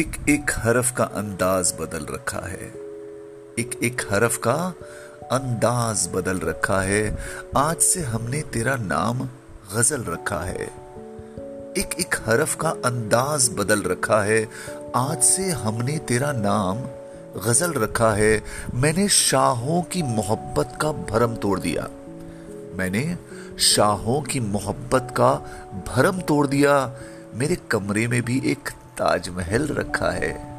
एक एक हरफ का अंदाज बदल रखा है। एक एक हरफ का अंदाज बदल रखा है। आज से हमने तेरा नाम गज़ल रखा है। एक एक हरफ का अंदाज बदल रखा है। आज से हमने तेरा नाम गज़ल रखा है। मैंने शाहों की मोहब्बत का भरम तोड़ दिया। मैंने शाहों की मोहब्बत का भरम तोड़ दिया। मेरे कमरे में भी एक ताजमहल रखा है।